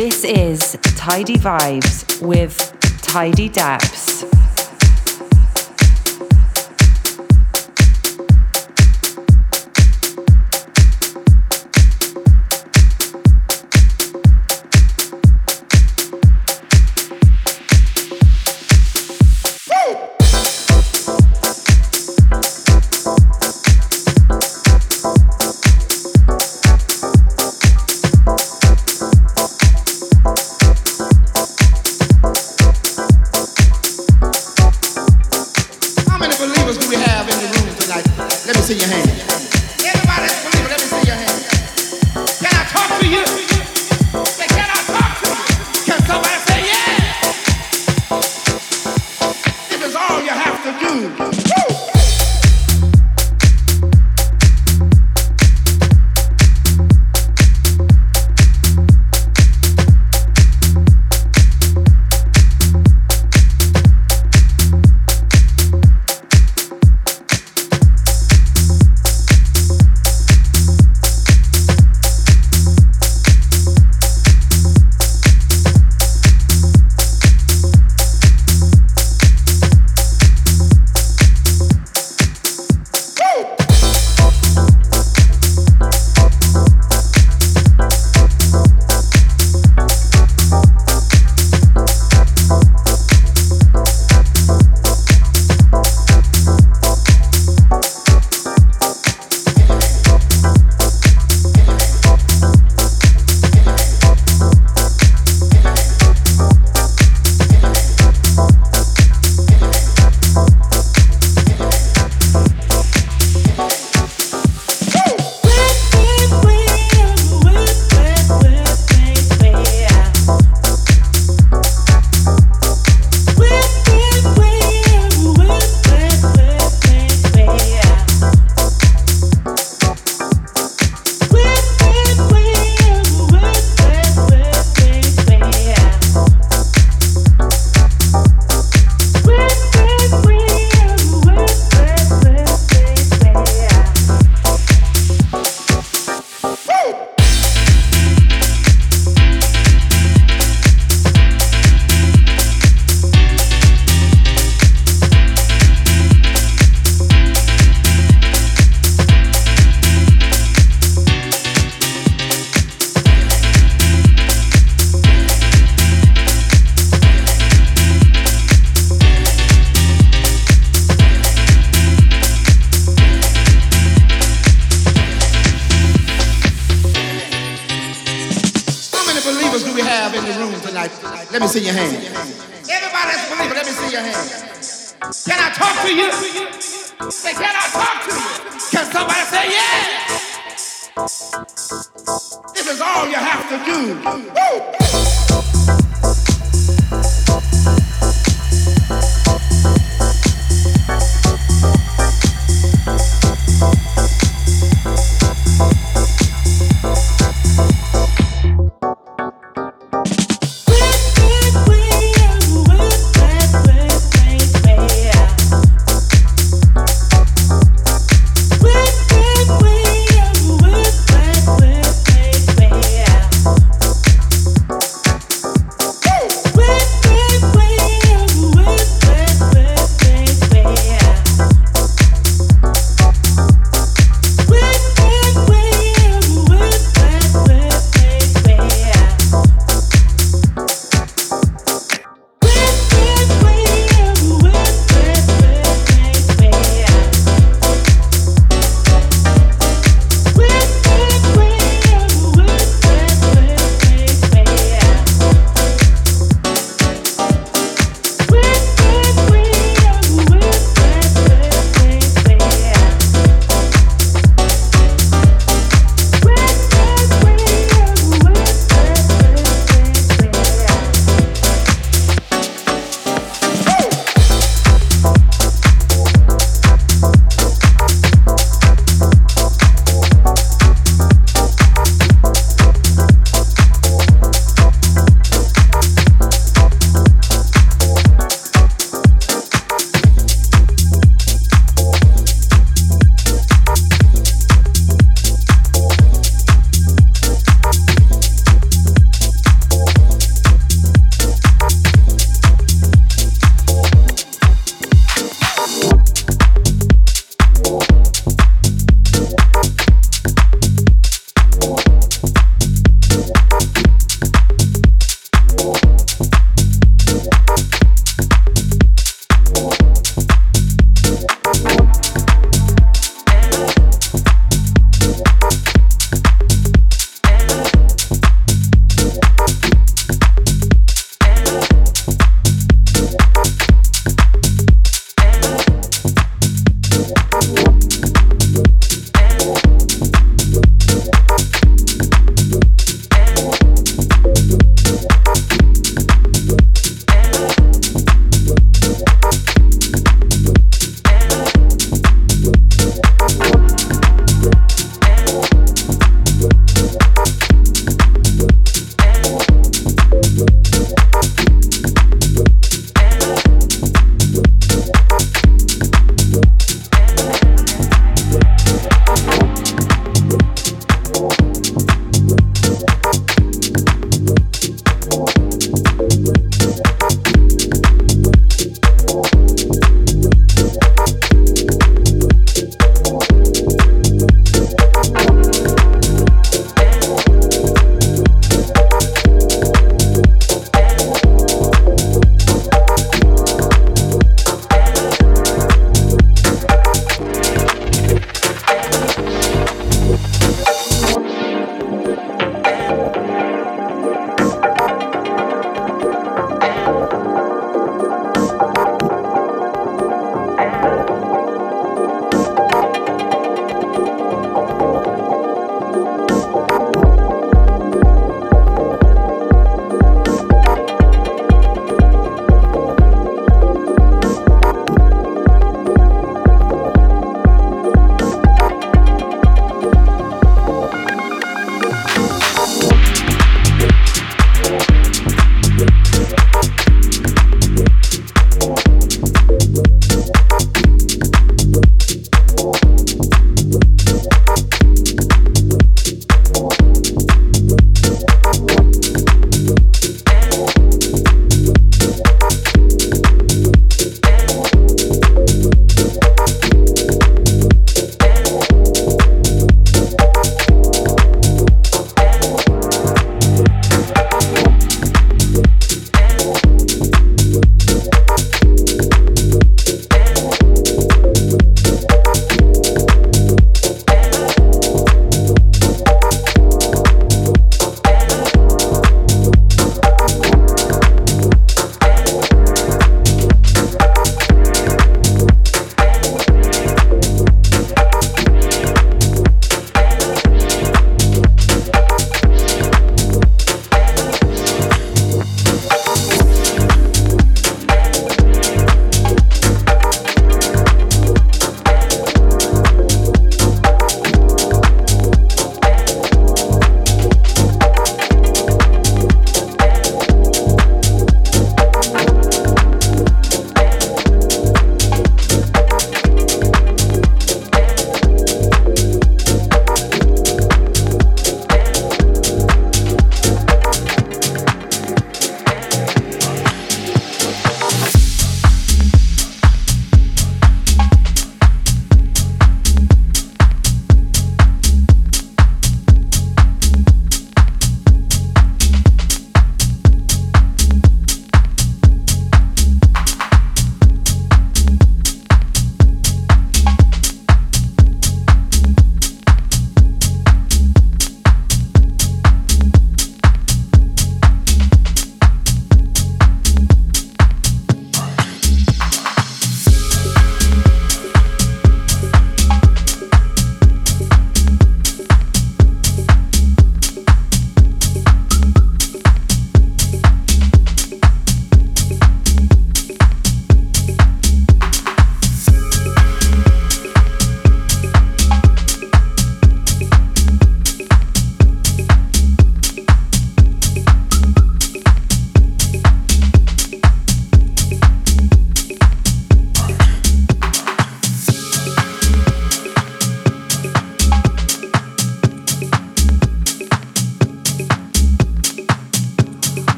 This is Tidy Vibes with Tidy Daps.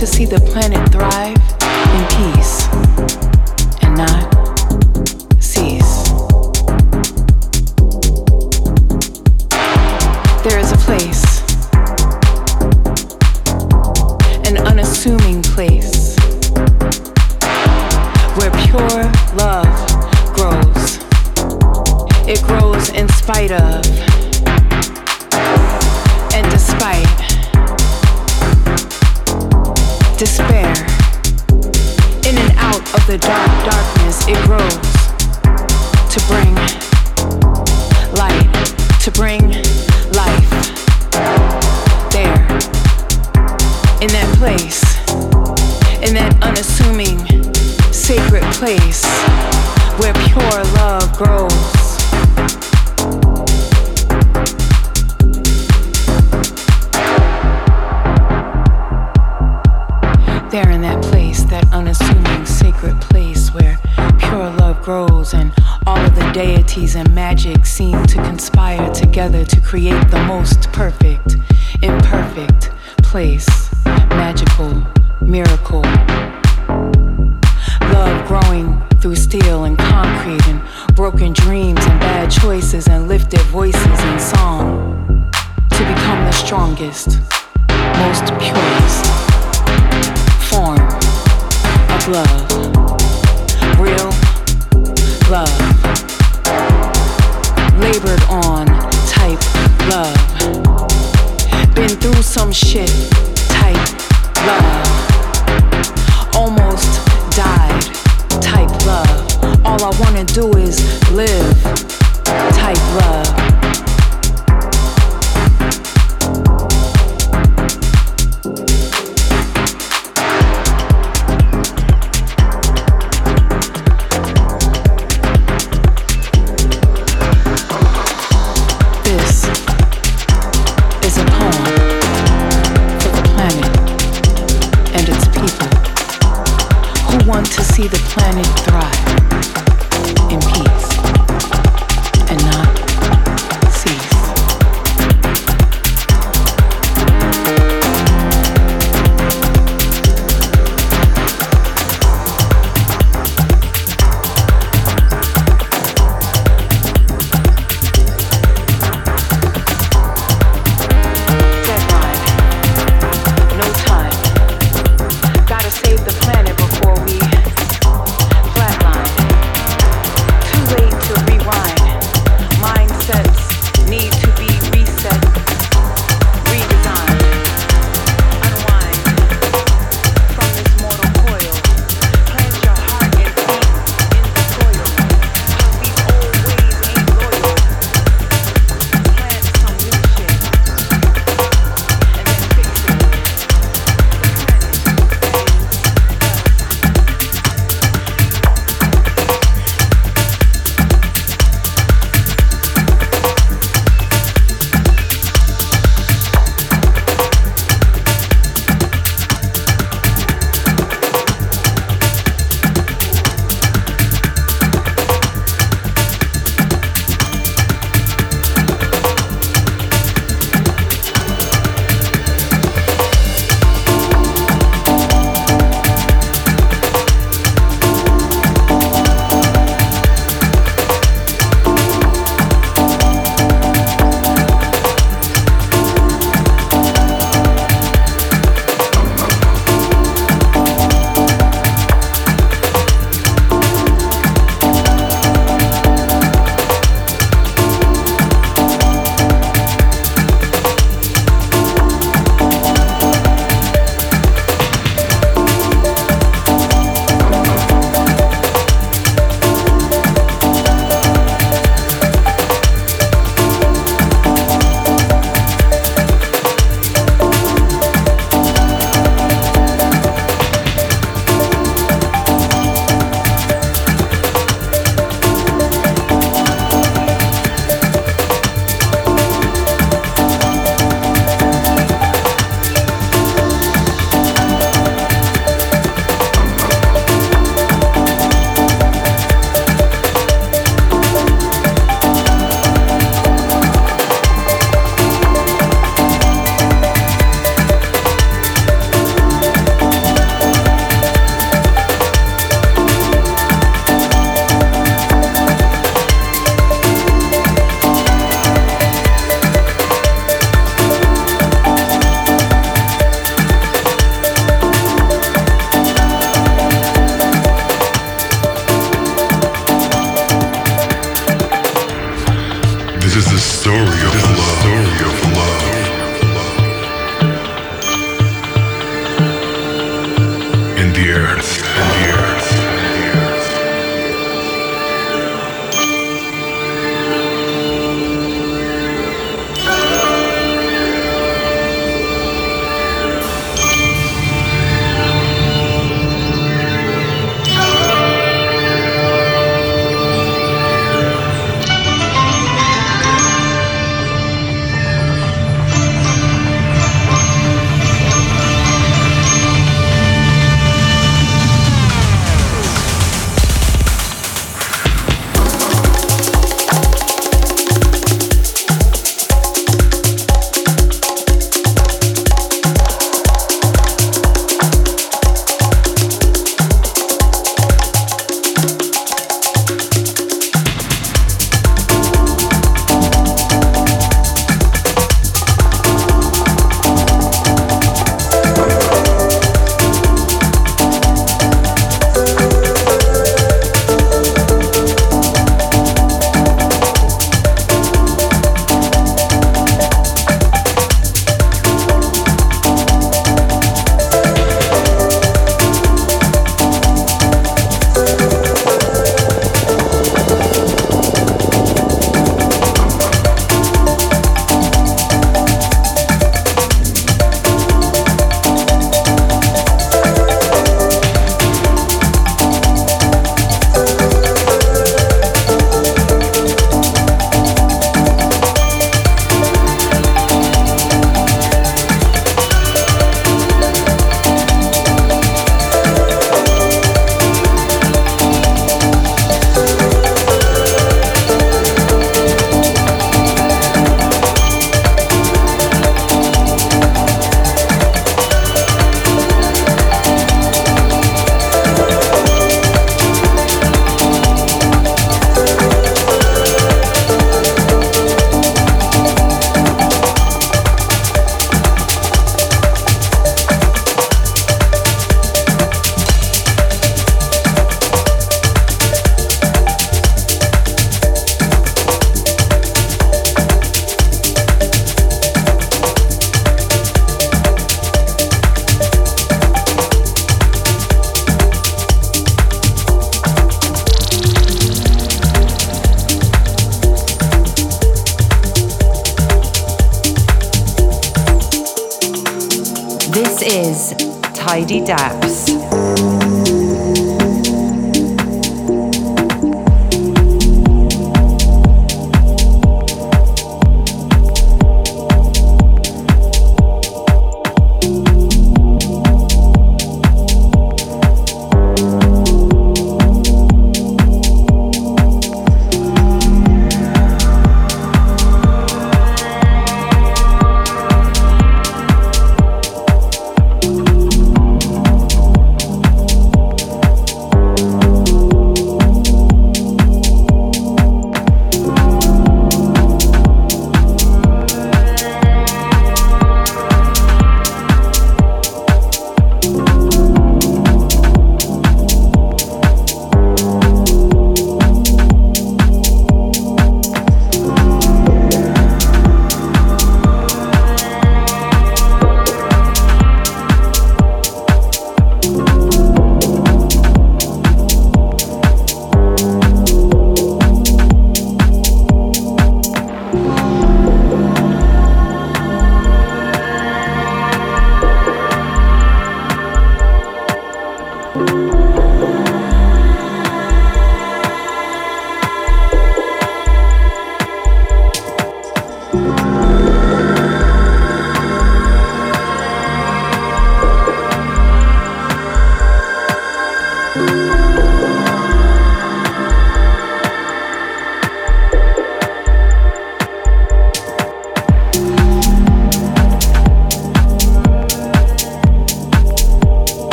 There see the place, through steel and concrete and broken dreams and bad choices and lifted voices in song to become the strongest, most purest form of love real love. Labored on type love. Been through some shit type love. I wanna do is live type love.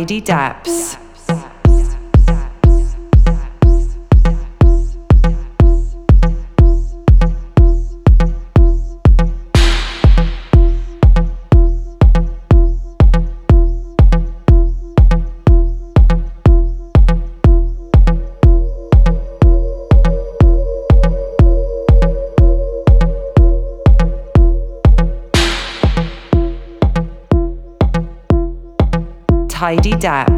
Tidy Daps. Tidy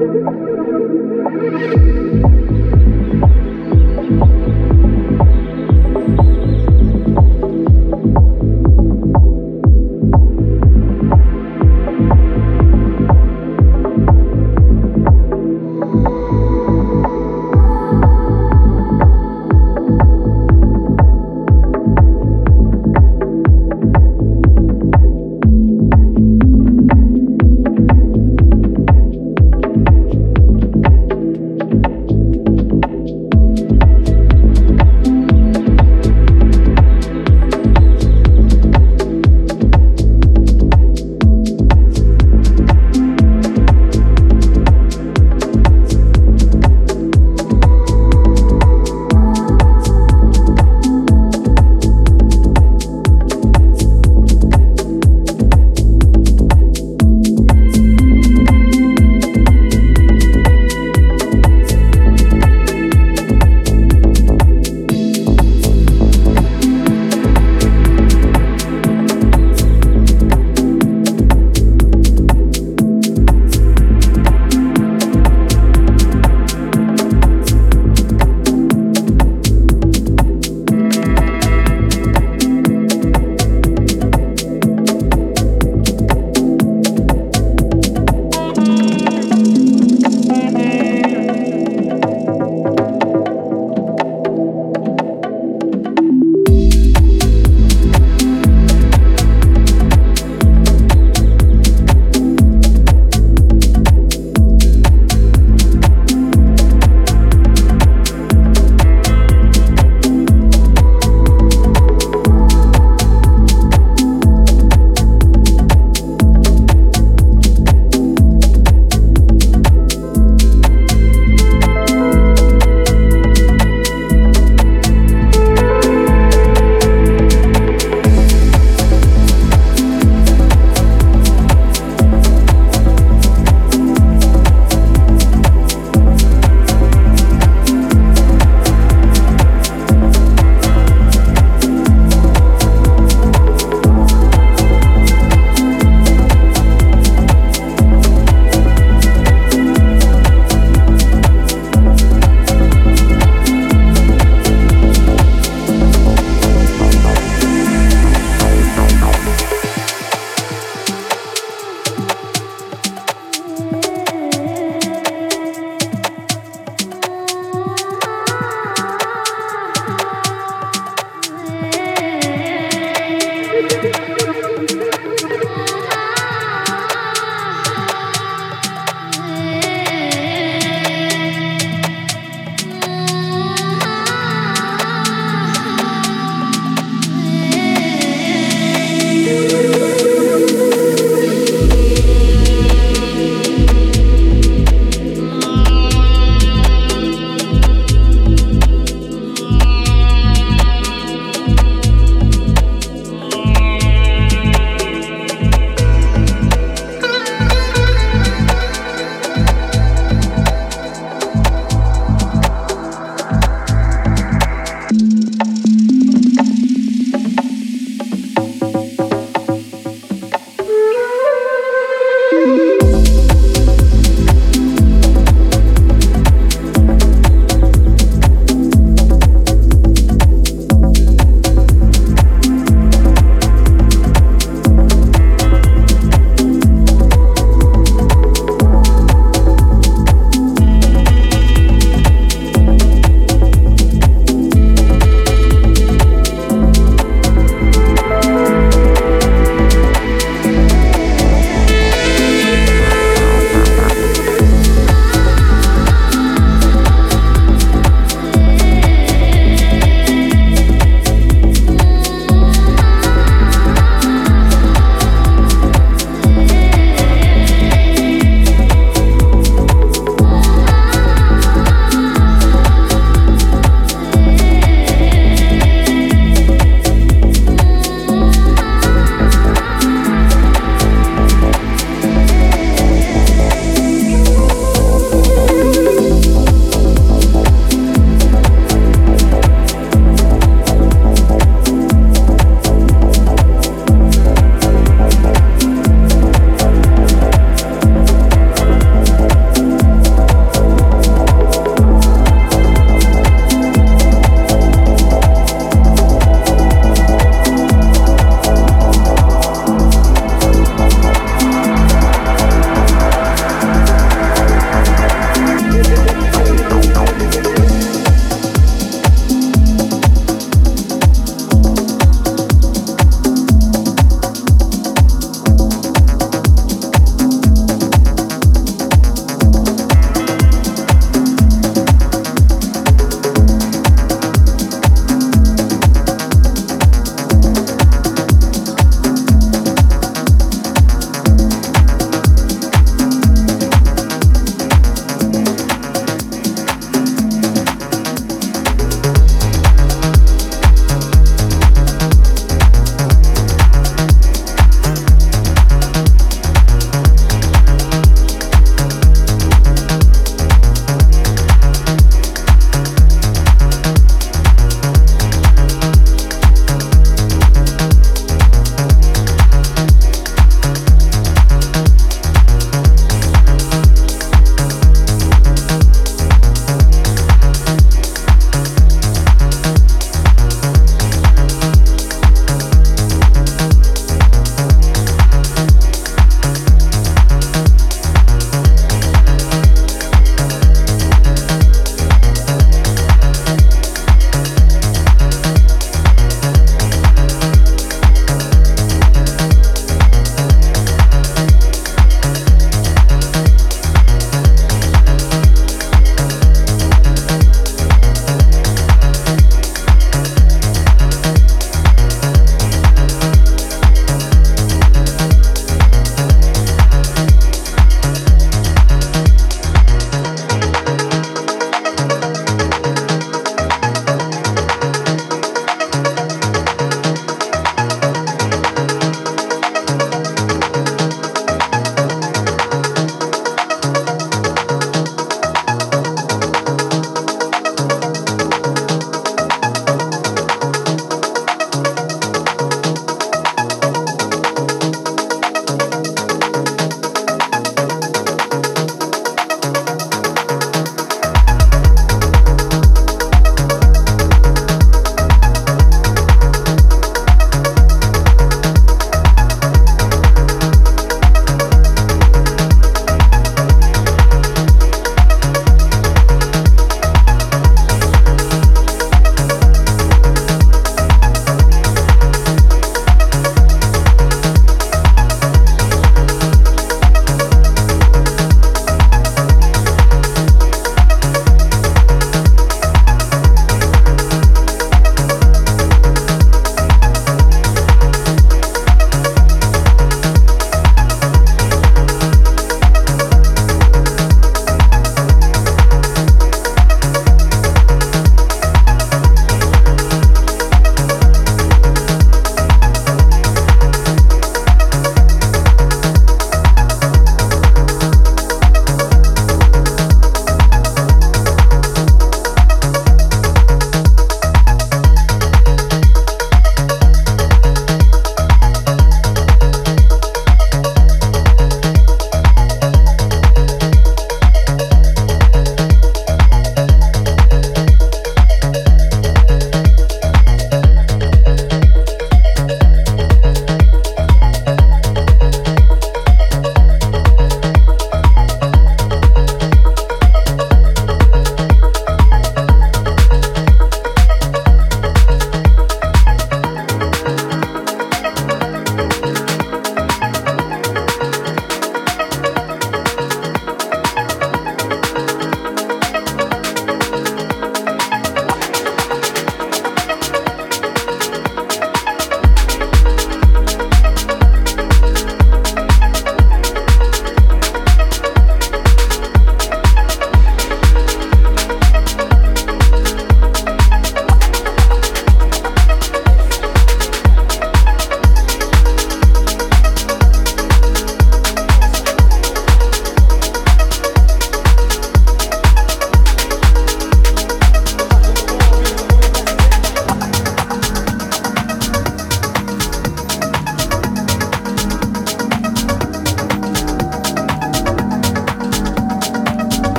Thank you.